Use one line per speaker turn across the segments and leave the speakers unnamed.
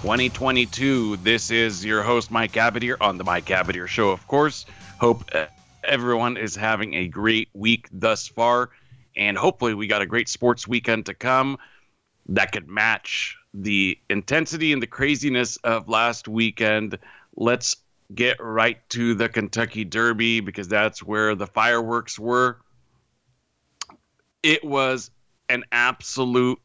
2022. This is your host, Mike Abadir, on the Mike Abadir Show, of course. Hope uh, everyone is having a great week thus far, and hopefully, we got a great sports weekend to come that could match the intensity and the craziness of last weekend. Let's get right to the Kentucky Derby because that's where the fireworks were. It was an absolute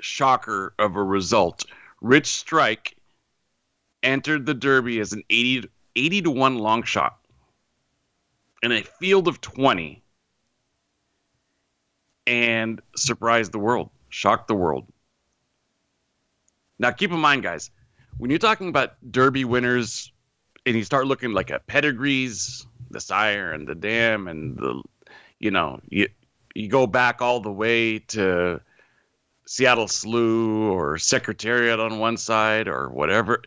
shocker of a result Rich Strike entered the Derby as an 80, 80 to 1 long shot in a field of 20 and surprised the world, shocked the world. Now, keep in mind, guys, when you're talking about Derby winners and you start looking like at pedigrees, the sire and the dam, and the, you know, you, you go back all the way to Seattle Slew or Secretariat on one side or whatever.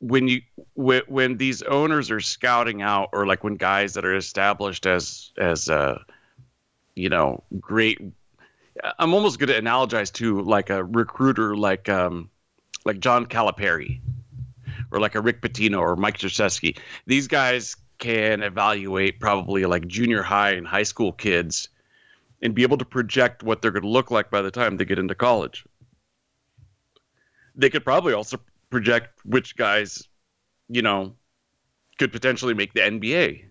When you when, when these owners are scouting out, or like when guys that are established as as uh, you know great, I'm almost going to analogize to like a recruiter like um, like John Calipari or like a Rick Pitino or Mike Krzyzewski. These guys can evaluate probably like junior high and high school kids and be able to project what they're going to look like by the time they get into college. They could probably also project which guys, you know, could potentially make the NBA.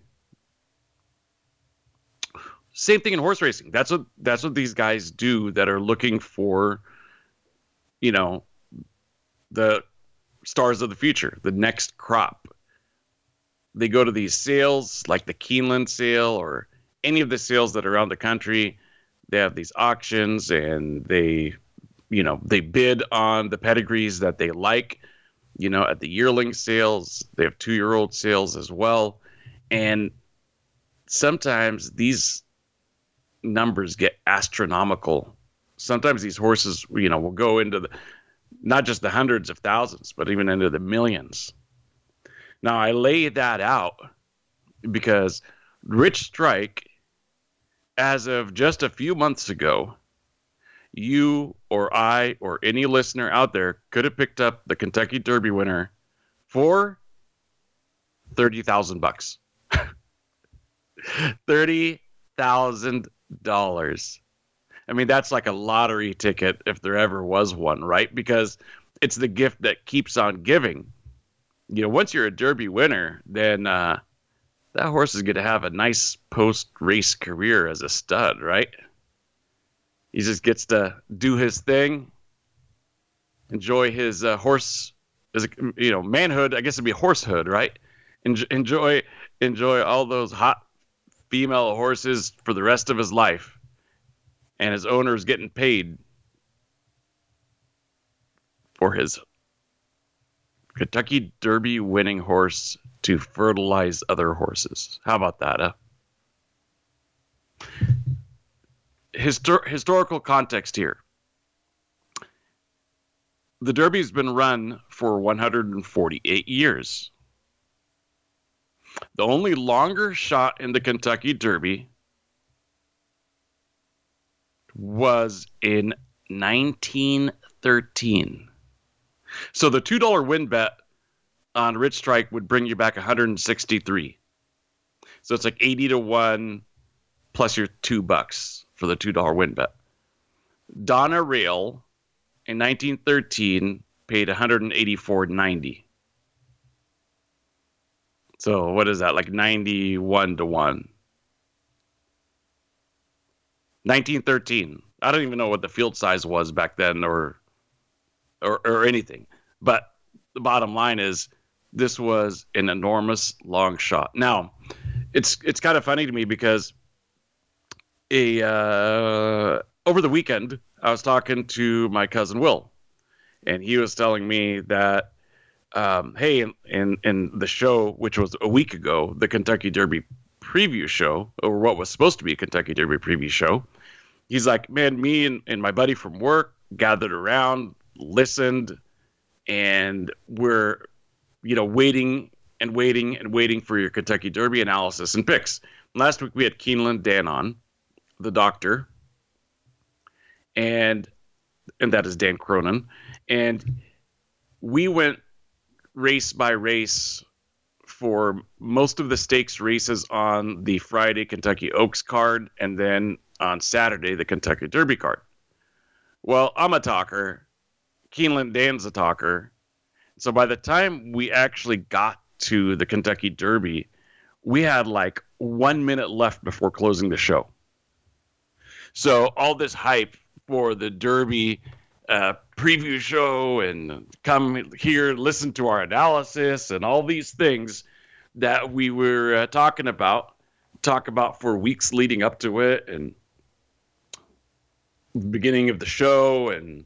Same thing in horse racing. That's what that's what these guys do that are looking for, you know, the stars of the future, the next crop. They go to these sales like the Keeneland sale or any of the sales that are around the country they have these auctions and they you know they bid on the pedigrees that they like you know at the yearling sales. They have two year old sales as well. And sometimes these numbers get astronomical. Sometimes these horses you know will go into the not just the hundreds of thousands but even into the millions. Now i lay that out because rich strike as of just a few months ago, you or I or any listener out there could have picked up the Kentucky Derby winner for thirty thousand bucks. thirty thousand dollars. I mean, that's like a lottery ticket if there ever was one, right? Because it's the gift that keeps on giving. You know, once you're a Derby winner, then uh, that horse is going to have a nice post race career as a stud, right? He just gets to do his thing, enjoy his uh, horse, as a, you know, manhood. I guess it'd be horsehood, right? enjoy, enjoy all those hot female horses for the rest of his life, and his owner's getting paid for his Kentucky Derby winning horse to fertilize other horses. How about that? Huh? Histor- historical context here. The Derby's been run for 148 years. The only longer shot in the Kentucky Derby was in 1913. So the $2 win bet on Rich Strike would bring you back 163. So it's like 80 to 1 plus your 2 bucks for the $2 win bet. Donerail in 1913 paid 184.90. So what is that? Like 91 to 1. 1913. I don't even know what the field size was back then or or, or anything. But the bottom line is this was an enormous long shot. Now, it's it's kind of funny to me because a uh, over the weekend I was talking to my cousin Will, and he was telling me that, um, hey, in, in in the show, which was a week ago, the Kentucky Derby preview show, or what was supposed to be a Kentucky Derby preview show, he's like, man, me and, and my buddy from work gathered around, listened, and we're, you know, waiting and waiting and waiting for your Kentucky Derby analysis and picks. Last week we had Keeneland Dan on, the doctor, and and that is Dan Cronin, and we went race by race for most of the stakes races on the Friday Kentucky Oaks card, and then on Saturday the Kentucky Derby card. Well, I'm a talker. Keeneland Dan's a talker. So by the time we actually got to the Kentucky Derby, we had like one minute left before closing the show. So all this hype for the Derby uh, preview show and come here, listen to our analysis and all these things that we were uh, talking about, talk about for weeks leading up to it and beginning of the show and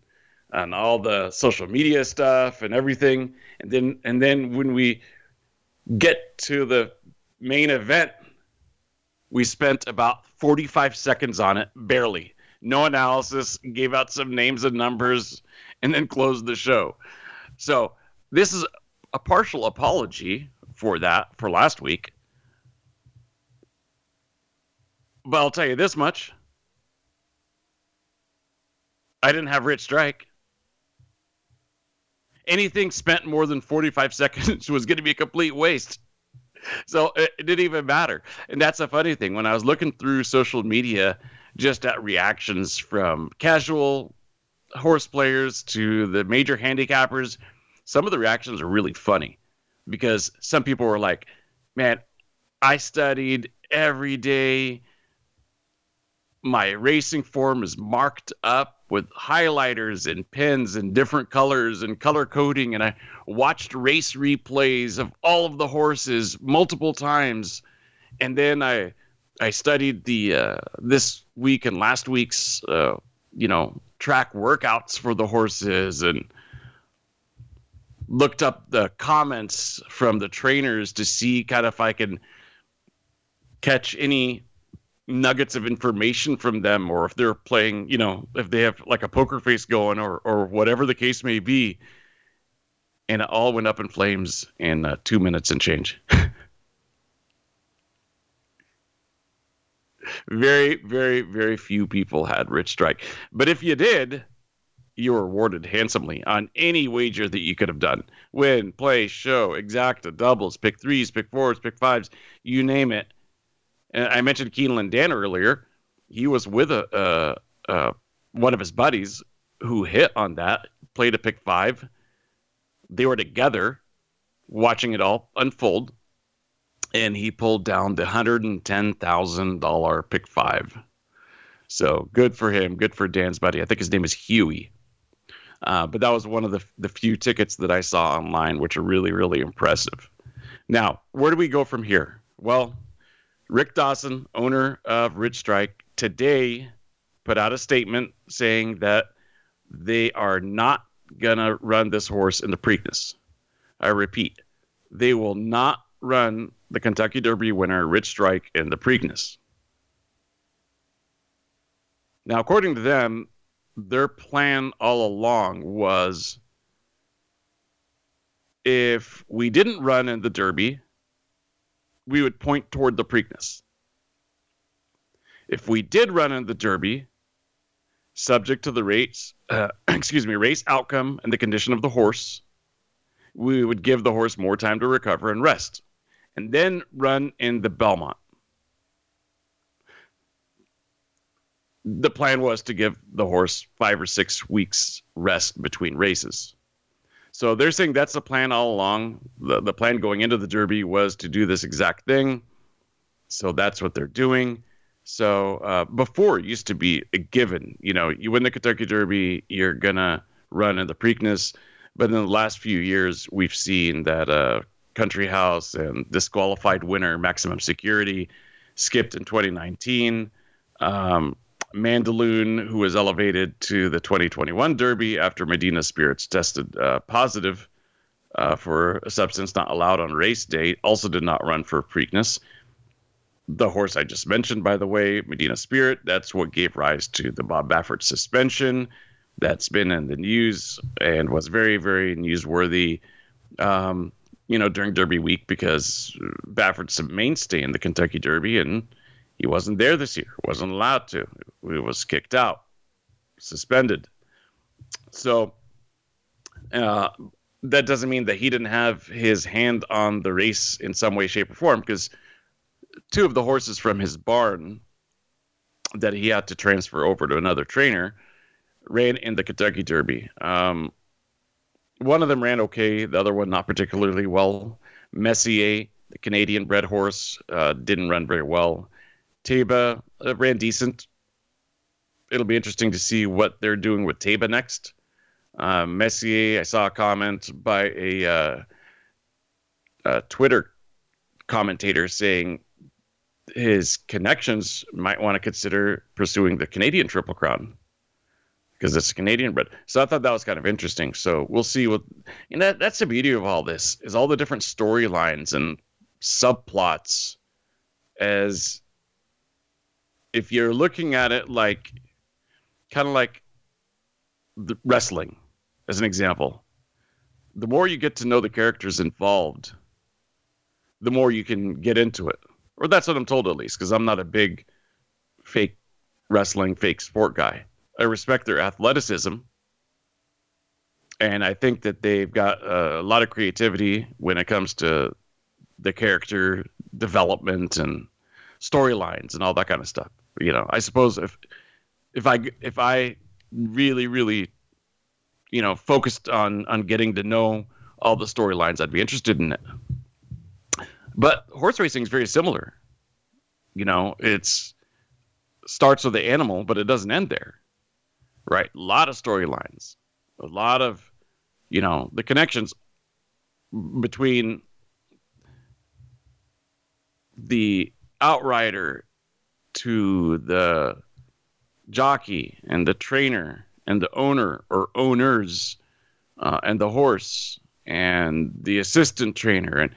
and all the social media stuff and everything. And then and then when we get to the main event we spent about 45 seconds on it barely. No analysis gave out some names and numbers and then closed the show. So this is a partial apology for that for last week. But i'll tell you this much. I didn't have Rich Strike. Anything spent more than 45 seconds was going to be a complete waste. So it, it didn't even matter. And that's a funny thing. When I was looking through social media, just at reactions from casual horse players to the major handicappers, some of the reactions are really funny because some people were like, man, I studied every day. My racing form is marked up with highlighters and pens and different colors and color coding. And I watched race replays of all of the horses multiple times. And then I I studied the uh, this week and last week's uh, you know track workouts for the horses and looked up the comments from the trainers to see kind of if I can catch any nuggets of information from them or if they're playing you know if they have like a poker face going or or whatever the case may be and it all went up in flames in uh, two minutes and change. Very very very few people had rich strike. But if you did you were rewarded handsomely on any wager that you could have done. Win play show exacta doubles pick threes pick fours pick fives you name it and I mentioned Keeneland Dan earlier. He was with a, uh, uh, one of his buddies who hit on that, played a pick five. They were together watching it all unfold, and he pulled down the $110,000 pick five. So good for him. Good for Dan's buddy. I think his name is Huey. Uh, but that was one of the, the few tickets that I saw online, which are really, really impressive. Now, where do we go from here? Well, Rick Dawson, owner of Rich Strike, today put out a statement saying that they are not going to run this horse in the Preakness. I repeat, they will not run the Kentucky Derby winner, Rich Strike, in the Preakness. Now, according to them, their plan all along was if we didn't run in the Derby, we would point toward the Preakness. If we did run in the Derby, subject to the race, uh, excuse me, race outcome and the condition of the horse, we would give the horse more time to recover and rest, and then run in the Belmont. The plan was to give the horse five or six weeks rest between races. So they're saying that's the plan all along. The, the plan going into the Derby was to do this exact thing. So that's what they're doing. So uh, before it used to be a given, you know, you win the Kentucky Derby, you're gonna run in the Preakness. But in the last few years, we've seen that uh, Country House and disqualified winner Maximum Security skipped in 2019. Um, Mandaloun, who was elevated to the 2021 Derby after Medina Spirits tested uh, positive uh, for a substance not allowed on race day, also did not run for Preakness. The horse I just mentioned, by the way, Medina Spirit, that's what gave rise to the Bob Baffert suspension. That's been in the news and was very, very newsworthy, um, you know, during Derby week because Baffert's a mainstay in the Kentucky Derby and he wasn't there this year, wasn't allowed to. He was kicked out, suspended. So, uh, that doesn't mean that he didn't have his hand on the race in some way, shape, or form because two of the horses from his barn that he had to transfer over to another trainer ran in the Kentucky Derby. Um, one of them ran okay, the other one not particularly well. Messier, the Canadian bred horse, uh, didn't run very well. Taiba uh, ran decent. It'll be interesting to see what they're doing with Taiba next. Uh, Messier, I saw a comment by a, uh, a Twitter commentator saying his connections might want to consider pursuing the Canadian Triple Crown because it's Canadian bred. So I thought that was kind of interesting. So we'll see what and that that's the beauty of all this is all the different storylines and subplots as if you're looking at it like kind of like wrestling as an example, the more you get to know the characters involved, the more you can get into it. Or that's what I'm told at least, because I'm not a big fake wrestling, fake sport guy. I respect their athleticism. And I think that they've got a lot of creativity when it comes to the character development and storylines and all that kind of stuff. You know, I suppose if if I if I really really you know focused on on getting to know all the storylines i'd be interested in it. But horse racing is very similar. You know it's starts with the animal but it doesn't end there right? A lot of storylines a lot of you know the connections between the outrider to the jockey and the trainer and the owner or owners uh, and the horse and the assistant trainer. And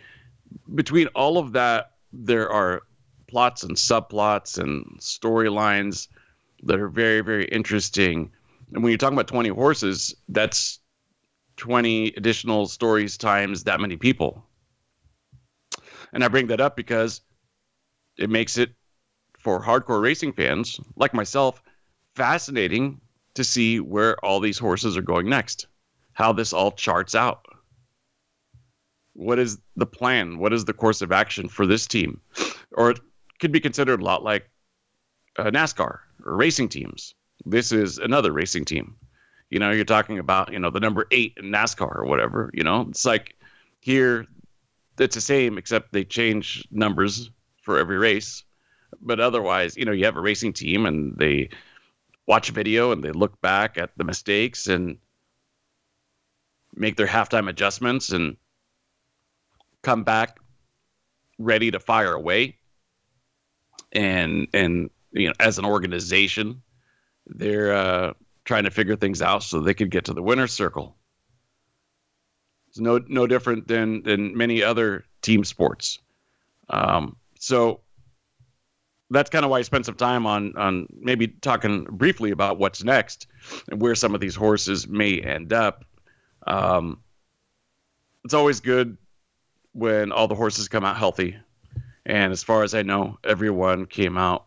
between all of that there are plots and subplots and storylines that are very very interesting. And when you're talking about 20 horses that's 20 additional stories times that many people. And i bring that up because it makes it for hardcore racing fans like myself fascinating to see where all these horses are going next, how this all charts out. What is the plan? What is the course of action for this team? Or it could be considered a lot like uh, NASCAR or racing teams. This is another racing team. You know, you're talking about, you know, the number eight in NASCAR or whatever. You know, it's like here, it's the same, except they change numbers for every race. But otherwise, you know, you have a racing team and they watch a video and they look back at the mistakes and make their halftime adjustments and come back ready to fire away. And and you know as an organization they're uh, trying to figure things out so they could get to the winner's circle. It's no no different than than many other team sports. Um, so that's kind of why I spent some time on on maybe talking briefly about what's next and where some of these horses may end up. Um, it's always good when all the horses come out healthy, and as far as I know, everyone came out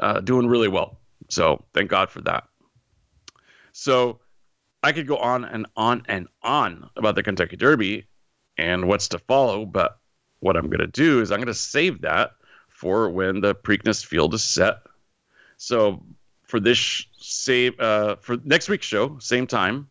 uh, doing really well. So thank God for that. So I could go on and on and on about the Kentucky Derby and what's to follow, but what I'm going to do is I'm going to save that for when the Preakness field is set. So for this same uh, for next week's show, same time,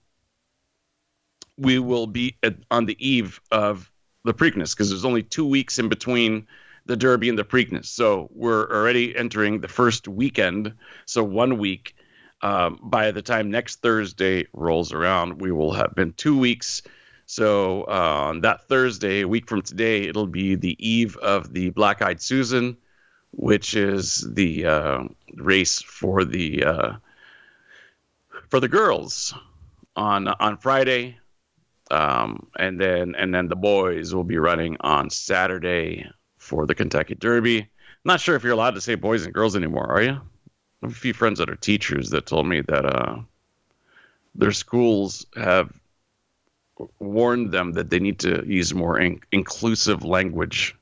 we will be at, on the eve of the Preakness because there's only two weeks in between the Derby and the Preakness. So we're already entering the first weekend. So one week. Um, by the time next Thursday rolls around, we will have been two weeks. So uh, on that Thursday, a week from today, it'll be the eve of the Black Eyed Susan which is the uh, race for the uh, for the girls on on Friday, um, and then and then the boys will be running on Saturday for the Kentucky Derby. not sure if you're allowed to say boys and girls anymore, are you? I have a few friends that are teachers that told me that uh, their schools have warned them that they need to use more in- inclusive language.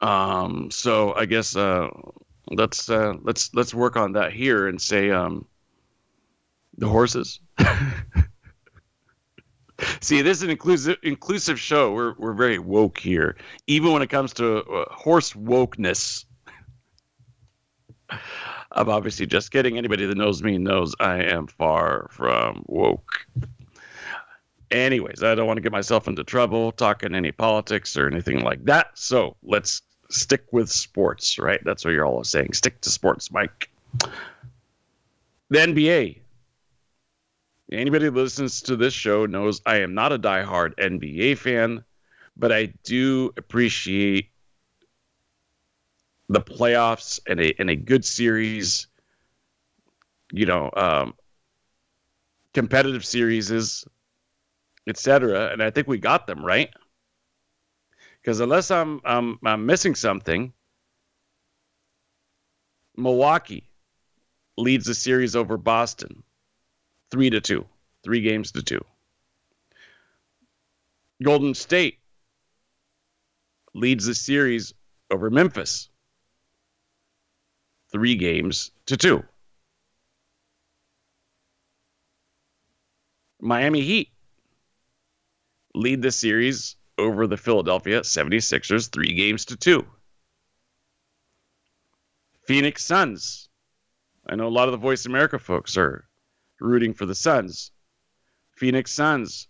Um, so I guess uh, let's uh, let's let's work on that here and say um, the horses. See, this is an inclusive inclusive show. We're we're very woke here, even when it comes to uh, horse wokeness. I'm obviously just kidding. Anybody that knows me knows I am far from woke. Anyways, I don't want to get myself into trouble talking any politics or anything like that. So let's stick with sports, right? That's what you're all saying. Stick to sports, Mike. The NBA. Anybody that listens to this show knows I am not a diehard NBA fan, but I do appreciate the playoffs and a and a good series. You know, um, competitive series is etc. And I think we got them right. Because unless I'm, I'm I'm missing something, Milwaukee leads the series over Boston, three to two, three games to two. Golden State leads the series over Memphis, three games to two. Miami Heat lead the series over the Philadelphia 76ers three games to two. Phoenix Suns. I know a lot of the Voice America folks are rooting for the Suns. Phoenix Suns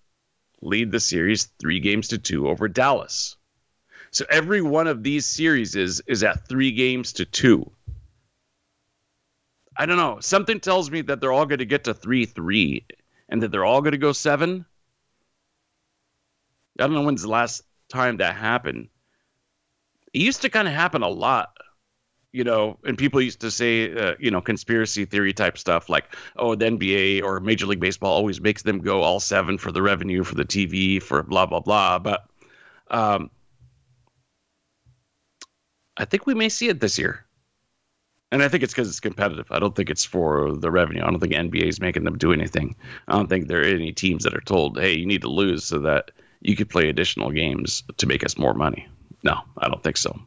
lead the series three games to two over Dallas. So every one of these series is, is at three games to two. I don't know. Something tells me that they're all going to get to 3 3 and that they're all going to go seven. I don't know when's the last time that happened. It used to kind of happen a lot, you know, and people used to say, uh, you know, conspiracy theory type stuff like, oh, the NBA or Major League Baseball always makes them go all seven for the revenue, for the TV, for blah, blah, blah. But um, I think we may see it this year. And I think it's because it's competitive. I don't think it's for the revenue. I don't think NBA is making them do anything. I don't think there are any teams that are told, hey, you need to lose so that you could play additional games to make us more money. No, I don't think so.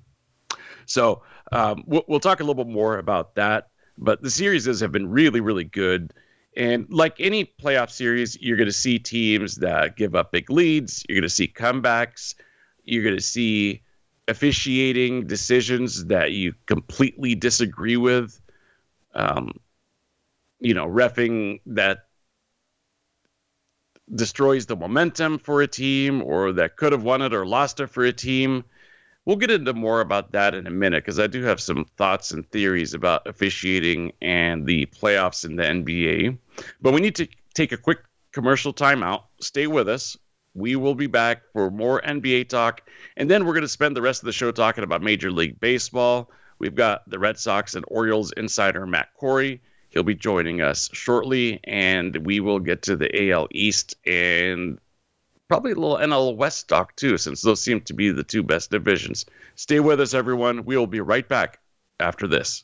So um, we'll, we'll talk a little bit more about that. But the series have been really, really good. And like any playoff series, you're going to see teams that give up big leads. You're going to see comebacks. You're going to see officiating decisions that you completely disagree with. Um, you know, refing that destroys the momentum for a team or that could have won it or lost it for a team. We'll get into more about that in a minute because I do have some thoughts and theories about officiating and the playoffs in the NBA. But we need to take a quick commercial timeout. Stay with us. We will be back for more NBA talk. And then we're going to spend the rest of the show talking about Major League Baseball. We've got the Red Sox and Orioles insider Matt Kory. He'll be joining us shortly, and we will get to the AL East and probably a little NL West talk too, since those seem to be the two best divisions. Stay with us, everyone. We will be right back after this.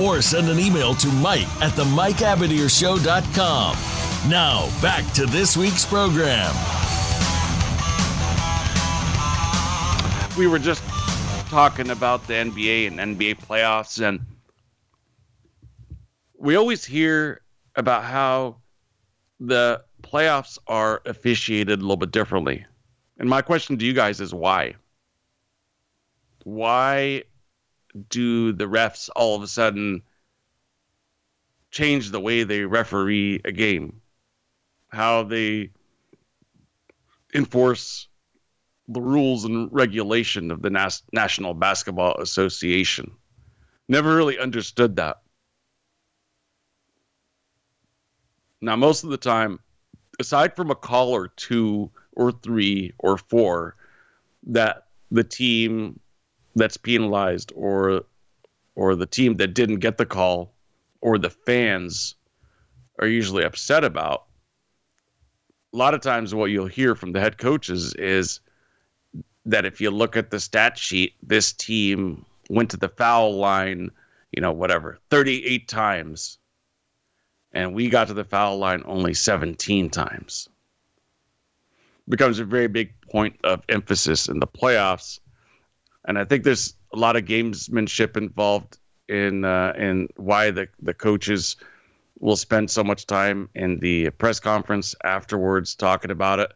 Or send an email to Mike at the MikeAbadirshow.com. Now, back to this week's program.
we were just talking about the NBA and NBA playoffs, and we always hear about how the playoffs are officiated a little bit differently. And my question to you guys is why? Why do the refs all of a sudden change the way they referee a game? How they enforce the rules and regulation of the Nas- National Basketball Association. Never really understood that. Now, most of the time, aside from a call or two or three or four, that the team that's penalized or or the team that didn't get the call or the fans are usually upset about. A lot of times, what you'll hear from the head coaches is that if you look at the stat sheet, this team went to the foul line, you know, whatever, 38 times. And we got to the foul line only 17 times. Becomes a very big point of emphasis in the playoffs. And I think there's a lot of gamesmanship involved in uh, in why the, the coaches will spend so much time in the press conference afterwards talking about it.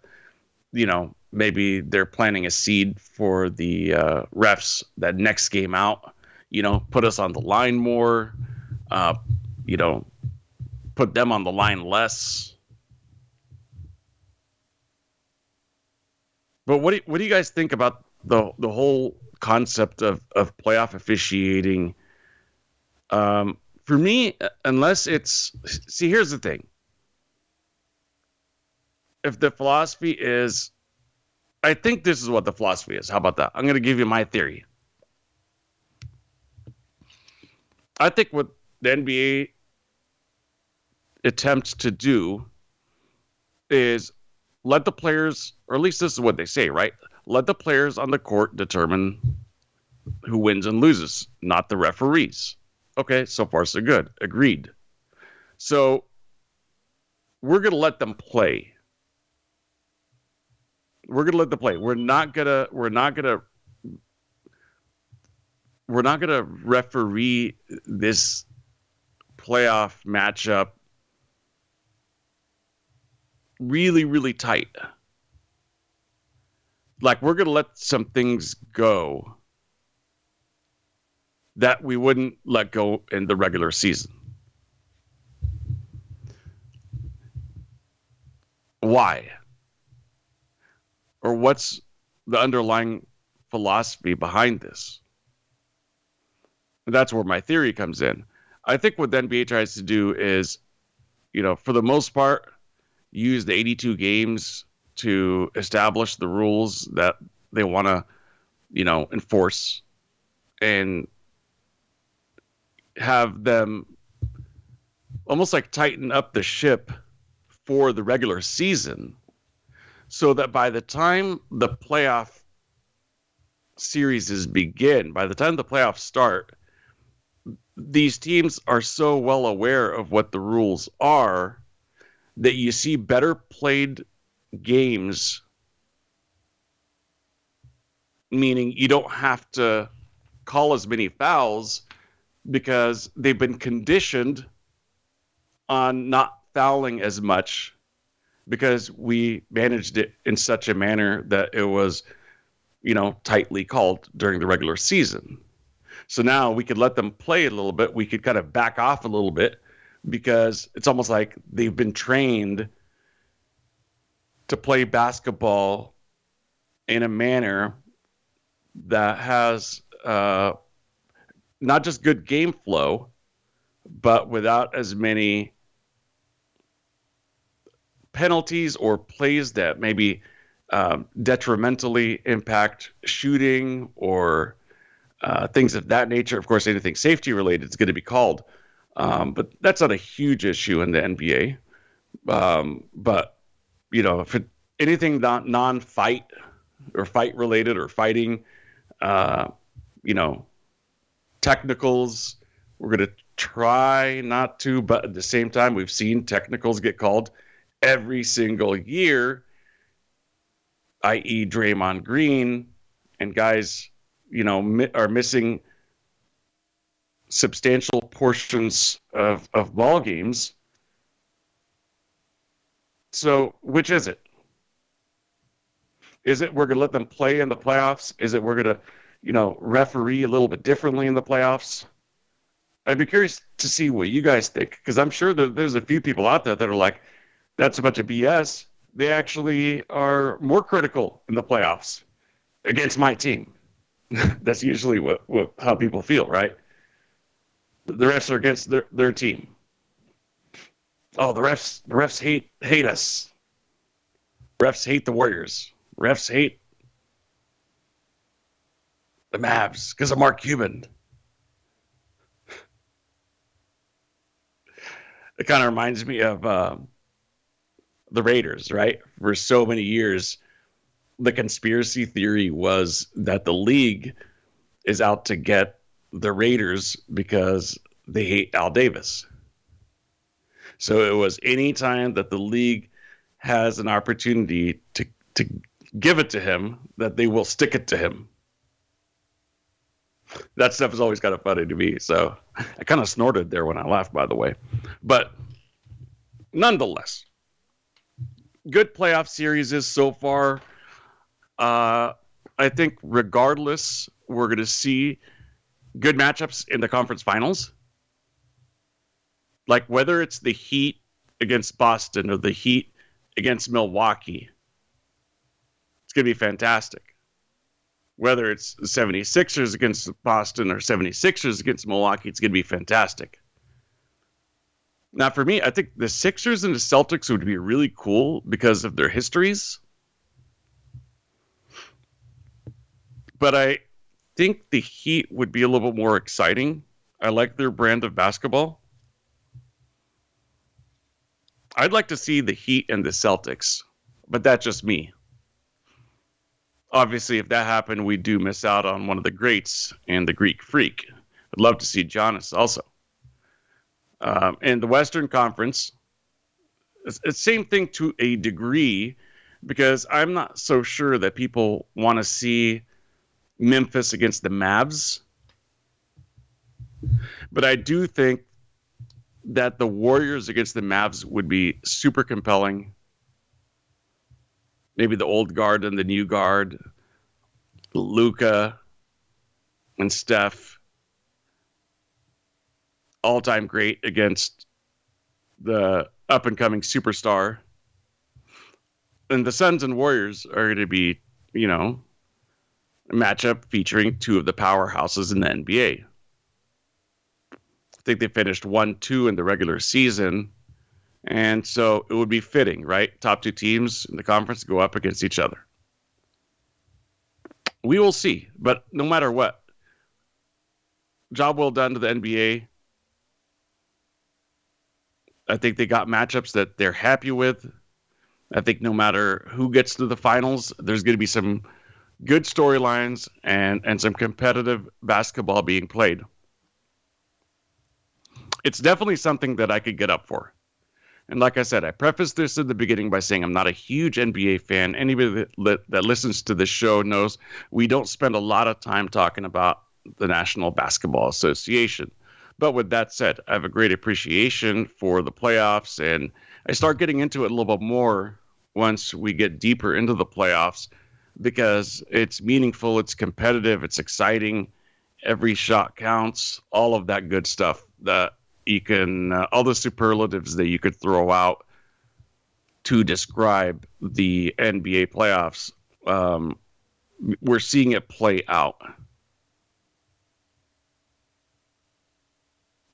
You know, maybe they're planting a seed for the uh, refs that next game out. You know, put us on the line more. Uh, you know, put them on the line less. But what do, what do you guys think about the the whole concept of of playoff officiating? Um, for me, unless it's see, here's the thing. If the philosophy is, I think this is what the philosophy is. How about that? I'm going to give you my theory. I think what the NBA attempts to do is let the players, or at least this is what they say, right? Let the players on the court determine who wins and loses, not the referees. Okay, so far so good. Agreed. So we're going to let them play. We're going to let them play. We're not going to we're not going to we're not going to referee this playoff matchup really really tight. Like we're going to let some things go that we wouldn't let go in the regular season. Why? Or what's the underlying philosophy behind this? And that's where my theory comes in. I think what the NBA tries to do is, you know, for the most part, use the 82 games to establish the rules that they want to, you know, enforce and have them almost like tighten up the ship for the regular season so that by the time the playoff series is begin, by the time the playoffs start, these teams are so well aware of what the rules are that you see better played games meaning you don't have to call as many fouls because they've been conditioned on not fouling as much because we managed it in such a manner that it was, you know, tightly called during the regular season. So now we could let them play a little bit. We could kind of back off a little bit because it's almost like they've been trained to play basketball in a manner that has uh, not just good game flow, but without as many penalties or plays that maybe um, detrimentally impact shooting or uh, things of that nature. Of course, anything safety related is going to be called, um, but that's not a huge issue in the NBA. Um, but you know, if it, anything non-fight or fight related or fighting, uh, you know, technicals, we're going to try not to. But at the same time, we've seen technicals get called every single year, i.e., Draymond Green and guys, you know, mi- are missing substantial portions of, of ball games. So, which is it? Is it we're going to let them play in the playoffs? Is it we're going to, you know, referee a little bit differently in the playoffs? I'd be curious to see what you guys think because I'm sure that there's a few people out there that are like, that's a bunch of BS. They actually are more critical in the playoffs against my team. that's usually what, what how people feel, right? The refs are against their, their team. Oh, the refs the refs hate hate us. Refs hate the Warriors. Refs hate the Mavs because of Mark Cuban. It kind of reminds me of um, the Raiders, right? For so many years, the conspiracy theory was that the league is out to get the Raiders because they hate Al Davis. So it was any time that the league has an opportunity to to give it to him that they will stick it to him. That stuff is always kind of funny to me. So I kind of snorted there when I laughed, by the way. But nonetheless, good playoff series is so far. Uh, I think regardless, we're going to see good matchups in the conference finals. Like whether it's the Heat against Boston or the Heat against Milwaukee, it's going to be fantastic. Whether it's the 76ers against Boston or 76ers against Milwaukee, it's going to be fantastic. Now, for me, I think the Sixers and the Celtics would be really cool because of their histories. But I think the Heat would be a little bit more exciting. I like their brand of basketball. I'd like to see the Heat and the Celtics, but that's just me. Obviously, if that happened, we do miss out on one of the greats and the Greek Freak. I'd love to see Giannis also. Um, and the Western Conference, it's the same thing to a degree, because I'm not so sure that people want to see Memphis against the Mavs. But I do think that the Warriors against the Mavs would be super compelling. Maybe the old guard and the new guard, Luka and Steph all time great against the up and coming superstar. And the Suns and Warriors are going to be, you know, a matchup featuring two of the powerhouses in the NBA. I think they finished 1 2 in the regular season. And so it would be fitting, right? Top two teams in the conference go up against each other. We will see. But no matter what, job well done to the NBA I think they got matchups that they're happy with. I think no matter who gets to the finals, there's going to be some good storylines and and some competitive basketball being played. It's definitely something that I could get up for. And like I said, I prefaced this in the beginning by saying I'm not a huge NBA fan. Anybody that, that listens to this show knows we don't spend a lot of time talking about the National Basketball Association. But with that said, I have a great appreciation for the playoffs, and I start getting into it a little bit more once we get deeper into the playoffs because it's meaningful, it's competitive, it's exciting. Every shot counts, all of that good stuff that you can, uh, all the superlatives that you could throw out to describe the NBA playoffs. Um, we're seeing it play out.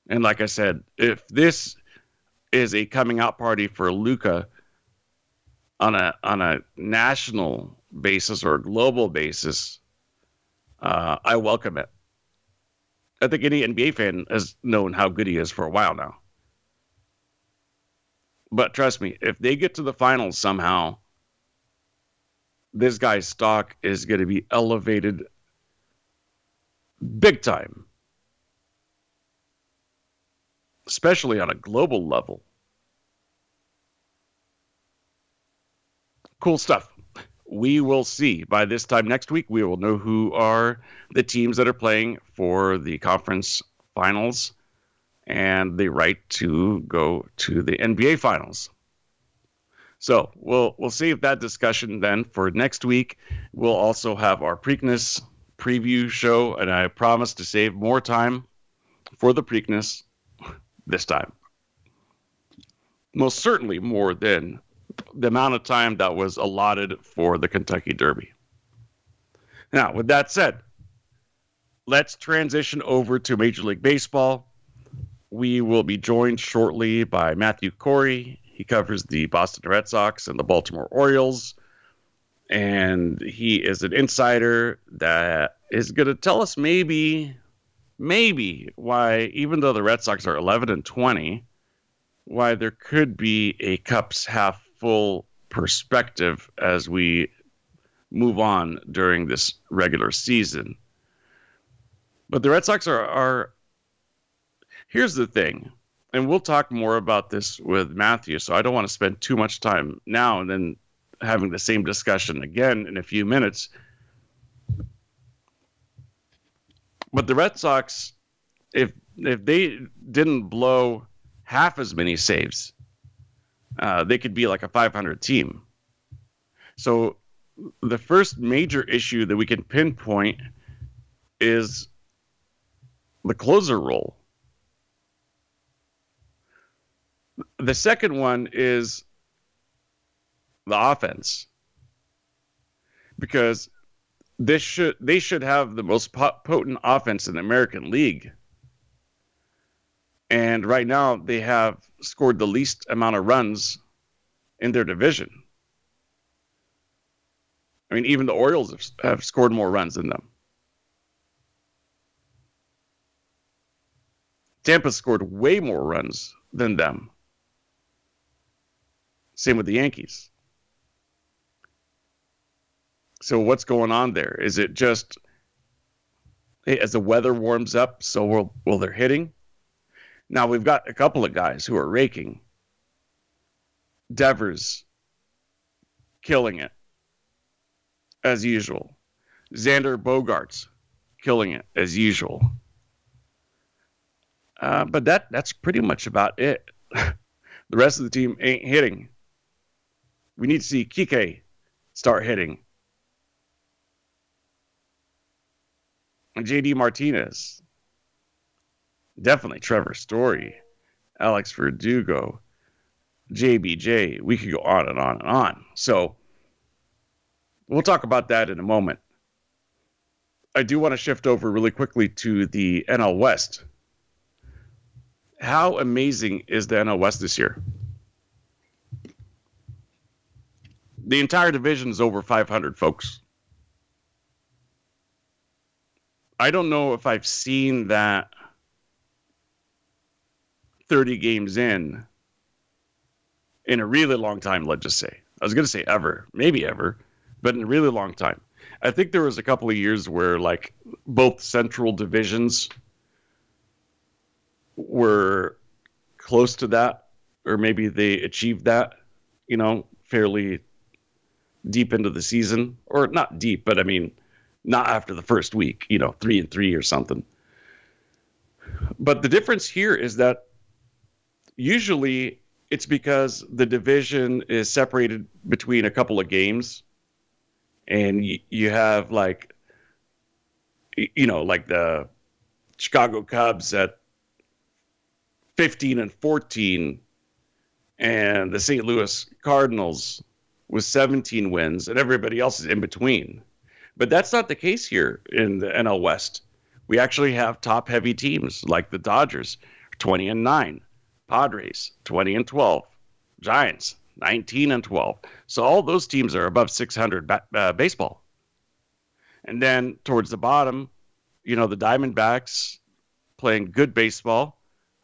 And like I said, if this is a coming out party for Luka on a on a national basis or global basis, uh, I welcome it. I think any NBA fan has known how good he is for a while now. But trust me, if they get to the finals somehow, this guy's stock is going to be elevated big time, especially on a global level. Cool stuff we will see. By this time next week, we will know who are the teams that are playing for the conference finals and the right to go to the NBA finals. So we'll we'll save that discussion then for next week. We'll also have our Preakness preview show, and I promise to save more time for the Preakness this time. Most certainly more than the amount of time that was allotted for the Kentucky Derby. Now, with that said, let's transition over to Major League Baseball. We will be joined shortly by Matthew Kory. He covers the Boston Red Sox and the Baltimore Orioles. And he is an insider that is going to tell us maybe, maybe why, even though the Red Sox are 11 and 20, why there could be a Cups half full perspective as we move on during this regular season. But the Red Sox are, are here's the thing, and we'll talk more about this with Matthew, so I don't want to spend too much time now and then having the same discussion again in a few minutes. But the Red Sox, if if they didn't blow half as many saves uh, they could be like a 500 team. So the first major issue that we can pinpoint is the closer role. The second one is the offense. Because this should they should have the most potent offense in the American League. And right now they have scored the least amount of runs in their division. I mean, even the Orioles have, have scored more runs than them. Tampa scored way more runs than them. Same with the Yankees. So what's going on there? Is it just hey, as the weather warms up, so will will they're hitting? Now we've got a couple of guys who are raking. Devers killing it as usual. Xander Bogaerts killing it as usual. Uh, but that that's pretty much about it. the rest of the team ain't hitting. We need to see Kike start hitting. JD Martinez definitely Trevor Story, Alex Verdugo, JBJ. We could go on and on and on. So we'll talk about that in a moment. I do want to shift over really quickly to the NL West. How amazing is the NL West this year? The entire division is over 500, folks. I don't know if I've seen that 30 games in in a really long time. Let's just say I was going to say ever, maybe ever, but in a really long time. I think there was a couple of years where like both central divisions were close to that, or maybe they achieved that, you know, fairly deep into the season, or not deep, but I mean, not after the first week, you know, three and three or something. But the difference here is that usually it's because the division is separated between a couple of games. And you, you have like you know like the chicago cubs at 15 and 14 and the st louis cardinals with 17 wins and everybody else is in between. But that's not the case here in the nl west. We actually have top heavy teams like the dodgers 20 and 9 Padres 20 and 12, Giants 19 and 12. So all those teams are above 600 ba- uh, baseball. And then towards the bottom, you know, the Diamondbacks playing good baseball.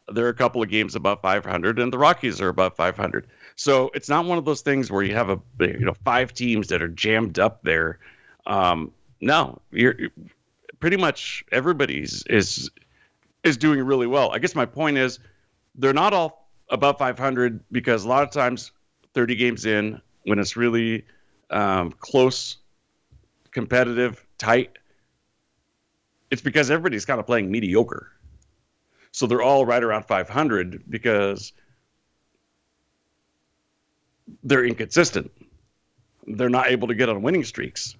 They're a couple of games above 500, and the Rockies are above 500. So it's not one of those things where you have a you know five teams that are jammed up there. Um, no, you're pretty much everybody's is is doing really well. I guess my point is they're not all above 500 because a lot of times 30 games in when it's really um, close competitive tight it's because everybody's kind of playing mediocre. So they're all right around 500 because they're inconsistent. They're not able to get on winning streaks.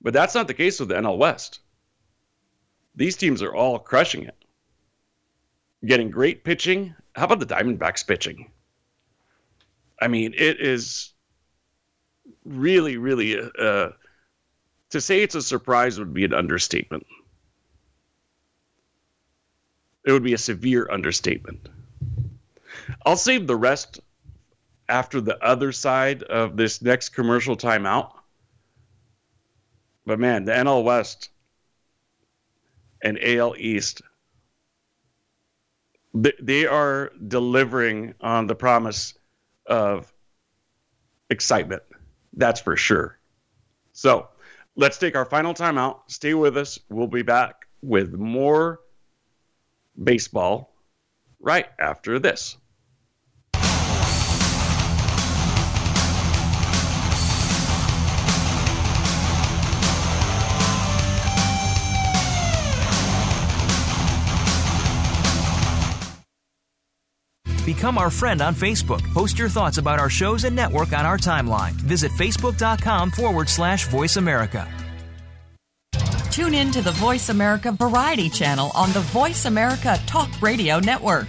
But that's not the case with the nl west. These teams are all crushing it getting great pitching. How about the Diamondbacks pitching? I mean, it is really, really uh, to say it's a surprise would be an understatement. It would be a severe understatement. I'll save the rest after the other side of this next commercial timeout. But man, the NL West and AL East they are delivering on the promise of excitement. That's for sure. So let's take our final time out. Stay with us. We'll be back with more baseball right after this.
Become our friend on Facebook. Post your thoughts about our shows and network on our timeline. Visit facebook.com forward slash voice America.
Tune in to the Voice America Variety channel on the Voice America Talk Radio Network.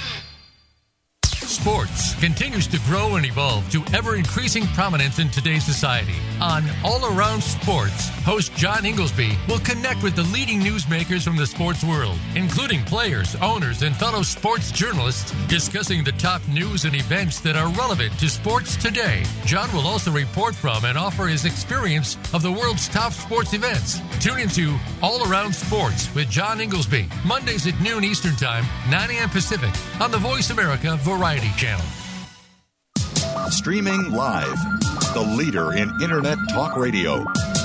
Sports continues to grow and evolve to ever increasing prominence in today's society. On All Around Sports, host John Inglesby will connect with the leading newsmakers from the sports world, including players, owners, and fellow sports journalists, discussing the top news and events that are relevant to sports today. John will also report from and offer his experience of the world's top sports events. Tune into All Around Sports with John Inglesby, Mondays at noon Eastern Time, 9 a.m. Pacific, on the Voice America Variety Channel.
Streaming live, the leader in Internet talk radio,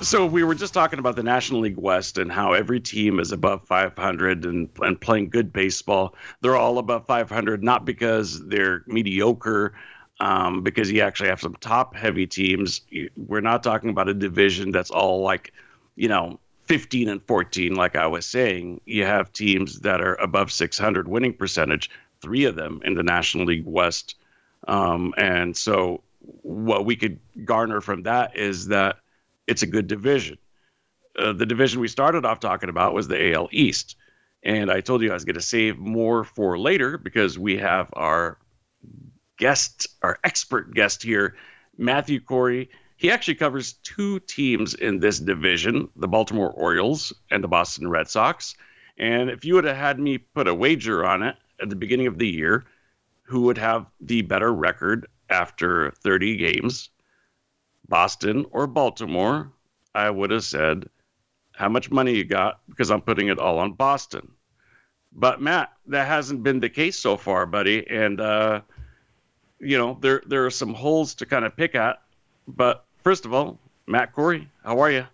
So we were just talking about the National League West and how every team is above 500 and, and playing good baseball. They're all above 500, not because they're mediocre, um, because you actually have some top heavy teams. We're not talking about a division that's all like, you know, 15 and 14, like I was saying. You have teams that are above 600 winning percentage, three of them in the National League West. Um, and so what we could garner from that is that it's a good division. Uh, the division we started off talking about was the AL East. And I told you I was going to save more for later because we have our guest, our expert guest here, Matthew Kory. He actually covers two teams in this division the Baltimore Orioles and the Boston Red Sox. And if you would have had me put a wager on it at the beginning of the year, who would have the better record after 30 games, Boston or Baltimore, I would have said, How much money you got? Because I'm putting it all on Boston. But Matt, that hasn't been the case so far, buddy. And uh, you know, there there are some holes to kind of pick at. But first of all, Matt Kory, how are you?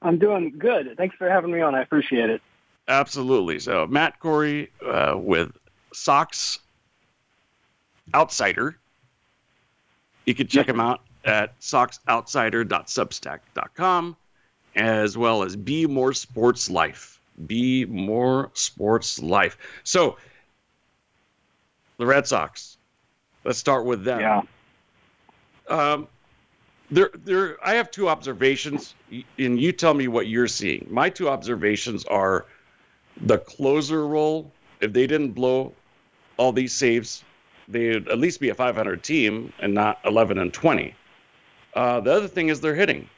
I'm doing good. Thanks for having me on. I appreciate it.
Absolutely. So Matt Kory uh, with Sox Outsider. You can check him out at soxoutsider.substack.com as well as Be More Sports Life. Be More Sports Life. So the Red Sox, Let's start with them.
Yeah.
Um, there, there. I have two observations, and you tell me what you're seeing. My two observations are the closer role. If they didn't blow all these saves, they'd at least be a 500 team and not 11 and 20. Uh, the other thing is they're hitting.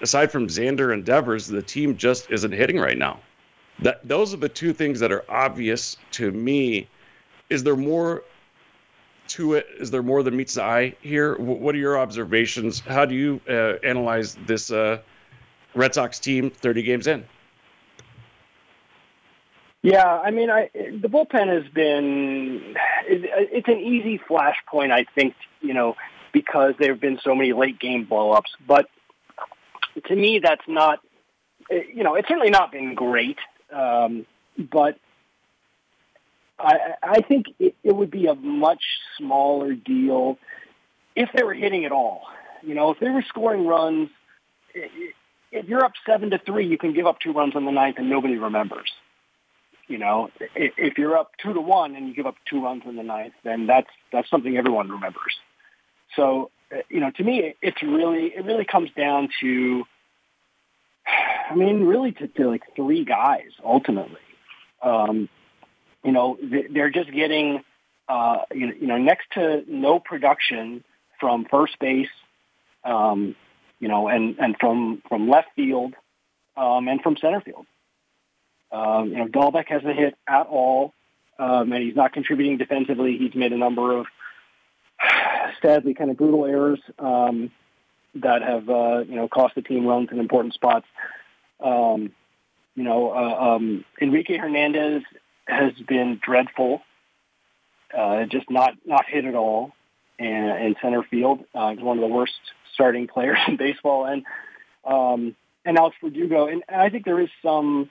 Aside from Xander and Devers, the team just isn't hitting right now. That those are the two things that are obvious to me. Is there more to it? Is there more than meets the eye here? What are your observations? How do you uh, analyze this uh, Red Sox team 30 games in?
Yeah, I mean, I, the bullpen has been, it's an easy flashpoint, I think, you know, because there have been so many late game blowups. But to me, that's not, you know, it's certainly not been great. Um, but I, I think it, it would be a much smaller deal if they were hitting at all. You know, if they were scoring runs, if you're up seven to three, you can give up two runs on the ninth and nobody remembers. You know, if you're up two to one and you give up two runs in the ninth, then that's that's something everyone remembers. So, you know, to me, it's really it really comes down to, I mean, really to, to like three guys ultimately. Um, you know, they're just getting, uh, you know, next to no production from first base, um, you know, and, and from, from left field, um, and from center field. Um, you know, Dalbec hasn't hit at all, um, and he's not contributing defensively. He's made a number of, sadly, kind of brutal errors um, that have, uh, you know, cost the team runs in important spots. Um, you know, uh, um, Enrique Hernandez has been dreadful. Uh, just not not hit at all, and in center field, uh, he's one of the worst starting players in baseball, and um, and Alex Verdugo, and, and I think there is some,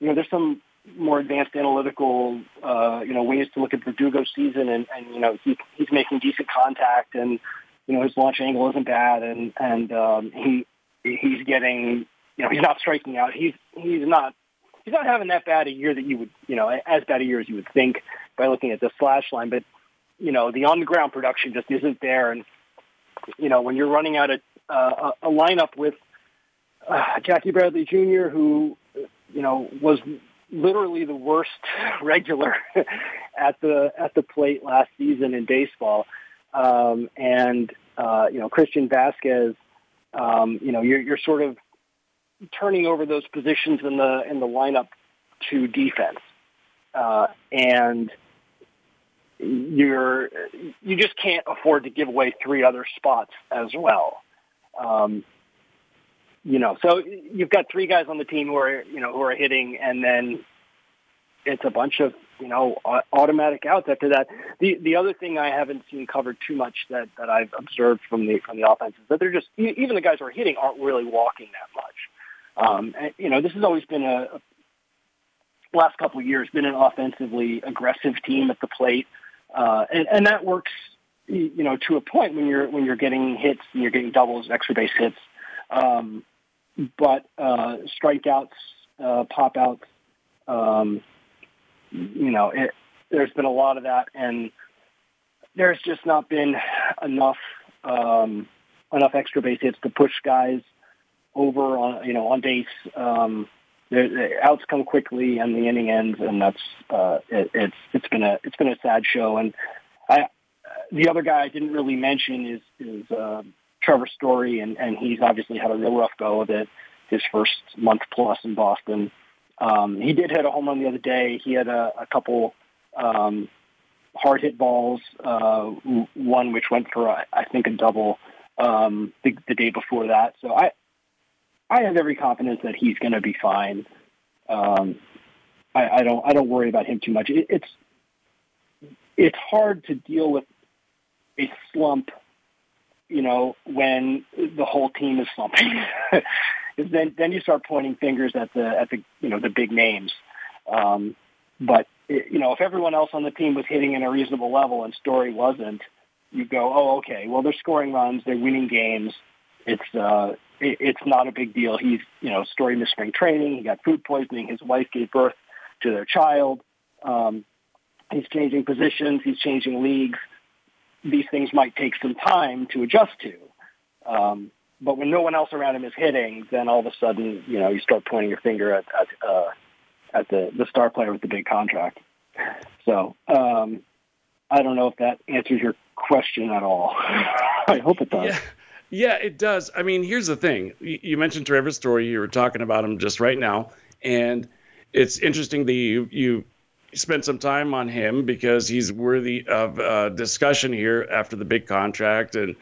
you know, there's some more advanced analytical, uh, you know, ways to look at Verdugo's season, and, and you know, he, he's making decent contact, and you know, his launch angle isn't bad, and and um, he he's getting, you know, he's not striking out. He's he's not he's not having that bad a year that you would, you know, as bad a year as you would think by looking at the slash line. But, you know, the on the ground production just isn't there. And, you know, when you're running out a, uh, a lineup with uh, Jackie Bradley Jr., who, you know, was literally the worst regular at the at the plate last season in baseball, um, and uh, you know Christian Vazquez, um, you know you're you're sort of turning over those positions in the in the lineup to defense, uh, and you're you just can't afford to give away three other spots as well. Um, you know, so you've got three guys on the team who are you know who are hitting, and then it's a bunch of you know automatic outs after that. The the other thing I haven't seen covered too much that that I've observed from the from the offense is that they're just even the guys who are hitting aren't really walking that much. Um, and, you know, this has always been a, a last couple of years been an offensively aggressive team at the plate, uh, and, and that works you know, to a point when you're when you're getting hits and you're getting doubles, extra base hits, um, but uh, strikeouts, uh, pop outs, um, you know, it, there's been a lot of that, and there's just not been enough um, enough extra base hits to push guys over on you know on base. Um, the, the outs come quickly and the inning ends, and that's uh, it, it's it's been a it's been a sad show. And I the other guy I didn't really mention is is uh, Trevor Story, and and he's obviously had a real rough go of it his first month plus in Boston. Um, he did hit a home run the other day. He had a, a couple um, hard hit balls, uh, one which went for I think a double um, the, the day before that. So I I have every confidence that he's going to be fine. Um, I, I don't I don't worry about him too much. It, it's it's hard to deal with a slump, you know, when the whole team is slumping. then then you start pointing fingers at the at the you know the big names. Um, but you know, if everyone else on the team was hitting in a reasonable level and Story wasn't, you go, oh, okay. Well, they're scoring runs, they're winning games. It's uh, it, it's not a big deal. He's you know, Story missed spring training. He got food poisoning. His wife gave birth to their child. Um, he's changing positions. He's changing leagues. These things might take some time to adjust to. Um, but when no one else around him is hitting, then all of a sudden, you know, you start pointing your finger at at, uh, at the the star player with the big contract. So um, I don't know if that answers your question at all. I hope it does.
Yeah. Yeah, it does. I mean, here's the thing. You mentioned Trevor's Story. You were talking about him just right now, and it's interesting that you you spent some time on him because he's worthy of uh, discussion here after the big contract and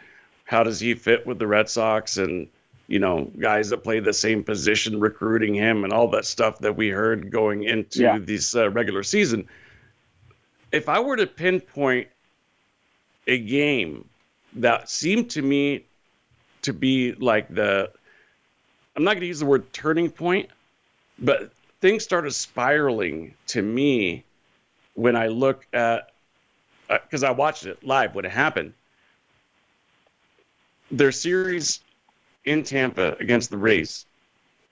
how does he fit with the Red Sox and you know guys that play the same position recruiting him and all that stuff that we heard going into yeah. this uh, regular season. If I were to pinpoint a game that seemed to me to be like the I'm not going to use the word turning point, but things started spiraling to me when I look at because uh, I watched it live when it happened their series in Tampa against the Rays.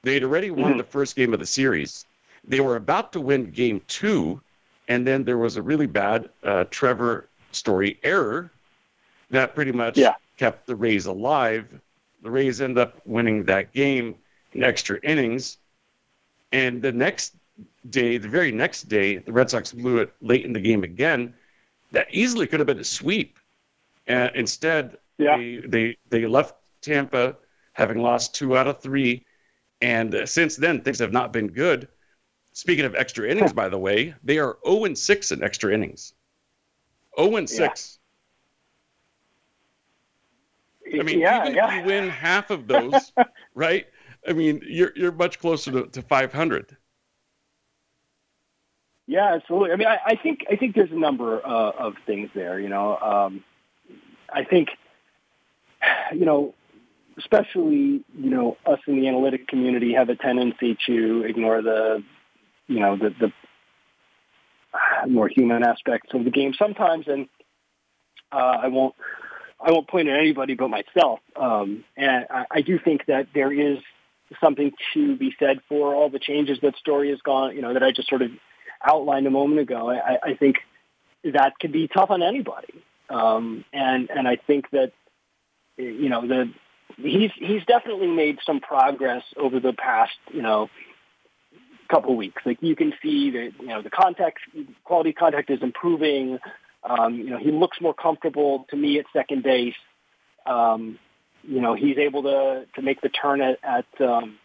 they'd already won mm-hmm. the first game of the series. They were about to win game two, and then there was a really bad uh, Trevor Story error that pretty much yeah. kept the Rays alive. The Rays end up winning that game in extra innings. And the next day, the very next day, the Red Sox blew it late in the game again. That easily could have been a sweep. Uh, instead, yeah. They, they, they left Tampa having lost two out of three. And uh, since then, things have not been good. Speaking of extra innings, by the way, they are 0 and 6 in extra innings. 0 and 6. Yeah. I mean, yeah, even if you win half of those, right? I mean, you're you're much closer to, to 500.
Yeah, absolutely. I mean, I, I think I think there's a number uh, of things there. You know, um, I think you know, especially, you know, us in the analytic community have a tendency to ignore the, you know, the, the more human aspects of the game sometimes. And uh, I won't, I won't point at anybody but myself. Um, and I, I do think that there is something to be said for all the changes that Story has gone, you know, that I just sort of outlined a moment ago. I, I think that could be tough on anybody. Um, and, and I think that you know, the he's he's definitely made some progress over the past, you know, couple weeks. Like you can see that you know the contact quality of contact is improving. Um, you know, he looks more comfortable to me at second base. Um, you know, he's able to to make the turn at, at um,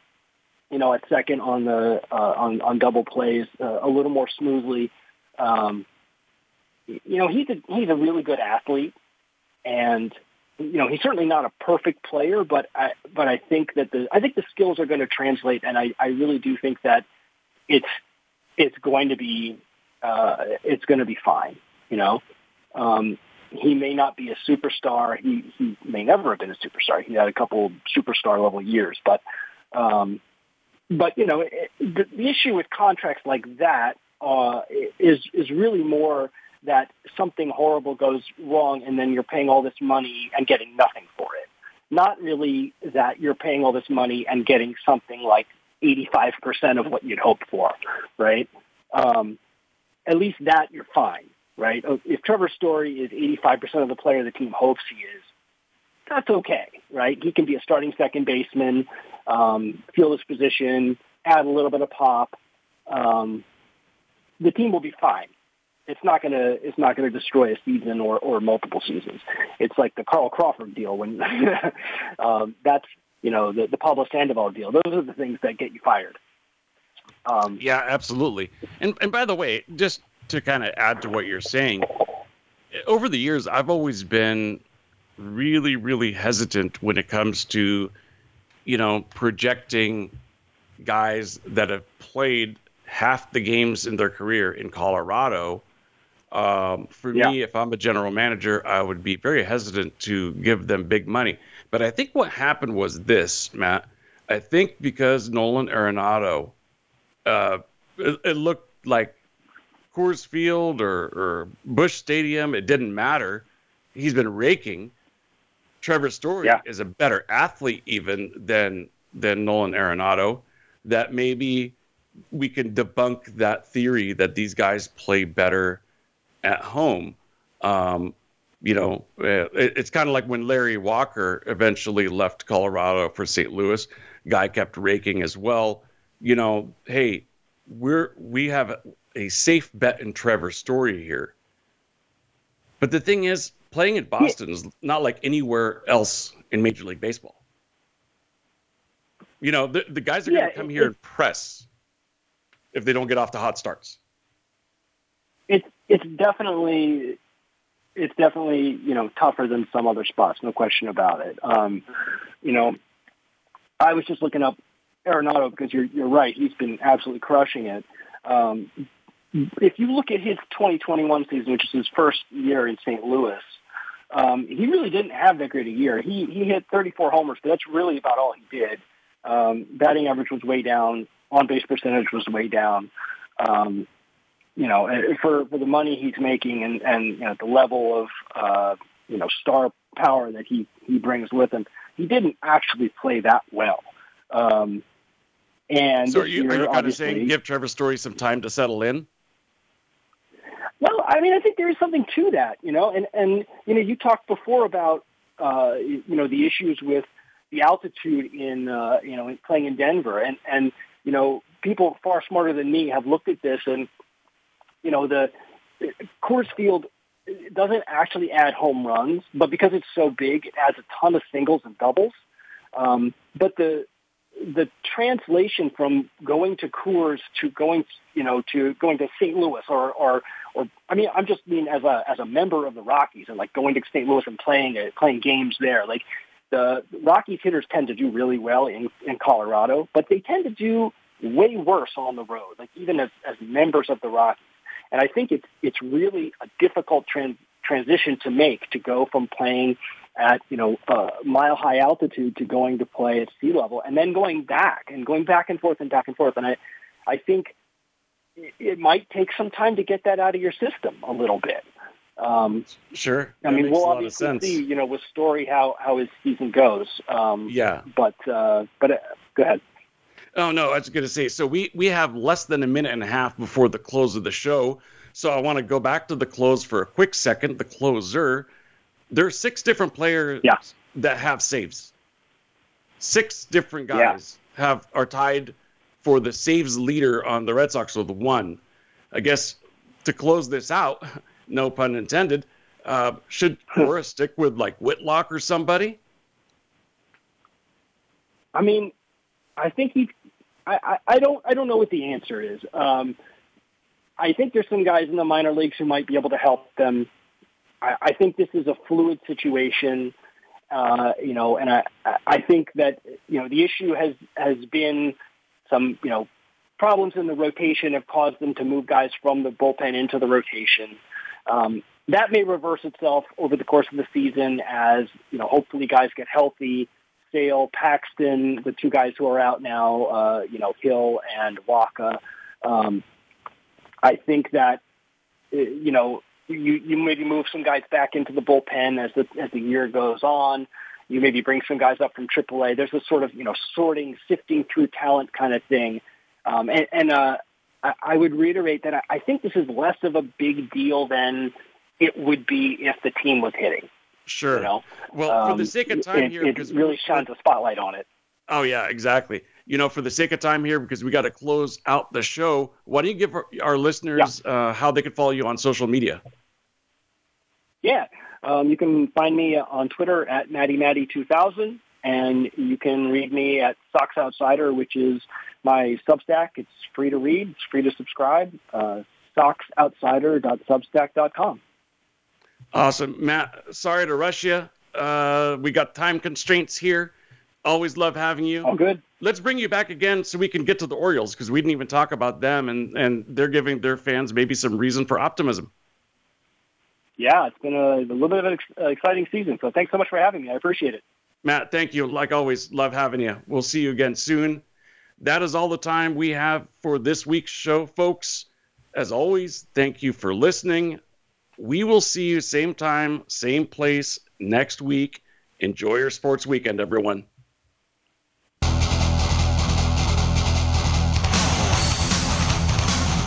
you know at second on the uh, on on double plays uh, a little more smoothly. Um, you know, he's a he's a really good athlete, and you know, he's certainly not a perfect player, but I, but I think that the, I think the skills are going to translate, and I, I really do think that it's, it's going to be, uh, it's going to be fine. You know, um, he may not be a superstar. He, he may never have been a superstar. He had a couple superstar level years, but, um, but you know, it, the, the issue with contracts like that uh, is is really more that something horrible goes wrong and then you're paying all this money and getting nothing for it. Not really that you're paying all this money and getting something like 85% of what you'd hoped for, right? Um, at least that you're fine, right? If Trevor Story is 85% of the player the team hopes he is, that's okay, right? He can be a starting second baseman, um, field his position, add a little bit of pop. Um, the team will be fine. It's not gonna it's not gonna destroy a season or, or multiple seasons. It's like the Carl Crawford deal when um, that's you know the the Pablo Sandoval deal. Those are the things that get you fired.
Um, yeah, absolutely. And and by the way, just to kind of add to what you're saying, over the years I've always been really really hesitant when it comes to you know projecting guys that have played half the games in their career in Colorado. Um, for yeah. me, if I'm a general manager, I would be very hesitant to give them big money. But I think what happened was this, Matt. I think because Nolan Arenado, uh, it, it, looked like Coors Field or, or Busch Stadium. It didn't matter. He's been raking. Trevor Story yeah. is a better athlete even than than Nolan Arenado. That maybe we can debunk that theory that these guys play better at home. Um, you know, it, it's kind of like when Larry Walker eventually left Colorado for St. Louis. Guy kept raking as well. You know, hey, we're we have a safe bet in Trevor Story here. But the thing is, playing at Boston is not like anywhere else in Major League Baseball. You know, the, the guys are yeah, going to come it, here and press if they don't get off to hot starts.
It's it's definitely it's definitely you know tougher than some other spots, no question about it. Um, you know, I was just looking up Arenado because you're you're right, he's been absolutely crushing it. Um, if you look at his 2021 season, which is his first year in St. Louis, um, he really didn't have that great a year. He he hit 34 homers, but that's really about all he did. Um, batting average was way down. On base percentage was way down. Um, you know, for for the money he's making and and you know the level of uh, you know star power that he he brings with him, he didn't actually play that well. Um, and
so are you, are you kind of saying give Trevor Story some time to settle in?
Well, I mean, I think there is something to that, you know, and and you know, you talked before about uh, you know the issues with the altitude in uh, you know playing in Denver, and and you know people far smarter than me have looked at this, and you know the Coors Field doesn't actually add home runs, but because it's so big, it adds a ton of singles and doubles. Um, but the the translation from going to Coors to going, you know, to going to St. Louis or, or, or, I mean, I'm just mean as a, as a member of the Rockies and like going to St. Louis and playing, uh, playing games there. Like the Rockies hitters tend to do really well in, in Colorado, but they tend to do way worse on the road, like even as, as members of the Rockies. And I think it's, it's really a difficult trans, transition to make to go from playing at you know uh, mile high altitude to going to play at sea level and then going back and going back and forth and back and forth. And i i think it might take some time to get that out of your system a little bit.
Um, sure.
I mean we'll obviously see you know with story how how his season goes. Um,
yeah.
but uh, but uh, go ahead.
Oh no i was going to say so we we have less than a minute and a half before the close of the show. So i want to go back to the close for a quick second. The closer there are six different players
yeah.
that have saves. Six different guys yeah. have are tied for the saves leader on the Red Sox with one. I guess to close this out, no pun intended, uh, should Cora stick with like Whitlock or somebody?
I mean, I think he. I, I, I don't. I don't know what the answer is. Um, I think there's some guys in the minor leagues who might be able to help them I, I think this is a fluid situation. Uh, you know, and I, I think that, you know, the issue has, has been some, you know, problems in the rotation have caused them to move guys from the bullpen into the rotation. Um, that may reverse itself over the course of the season as, you know, hopefully guys get healthy. Sale, Paxton, the two guys who are out now, uh, you know, Hill and Wacha. Um, I think that, you know, you you maybe move some guys back into the bullpen as the as the year goes on. You maybe bring some guys up from AAA. There's this sort of you know sorting, sifting through talent kind of thing. Um, and and uh, I, I would reiterate that I, I think this is less of a big deal than it would be if the team was hitting.
Sure.
You know?
Well,
Um,
for the sake of time
it,
here,
it really shines a spotlight on it.
Oh yeah, exactly. You know, for the sake of time here, because we got to close out the show. Why don't you give our, our listeners uh, how they can follow you on social media?
Yeah. Um, you can find me on Twitter at MattyMatty2000, and you can read me at Sox Outsider, which is my Substack. It's free to read. It's free to subscribe. Uh, SoxOutsider.substack.com.
Awesome, Matt. Sorry to rush you. Uh, we got time constraints here. Always love having you.
All good.
Let's bring you back again so we can get to the Orioles because we didn't even talk about them, and and they're giving their fans maybe some reason for optimism.
Yeah, it's been a, a little bit of an uh, exciting season. So thanks so much for having me. I appreciate it.
Matt, thank you. Like always, love having you. We'll see you again soon. That is all the time we have for this week's show, folks. As always, thank you for listening. We will see you same time, same place next week. Enjoy your sports weekend, everyone.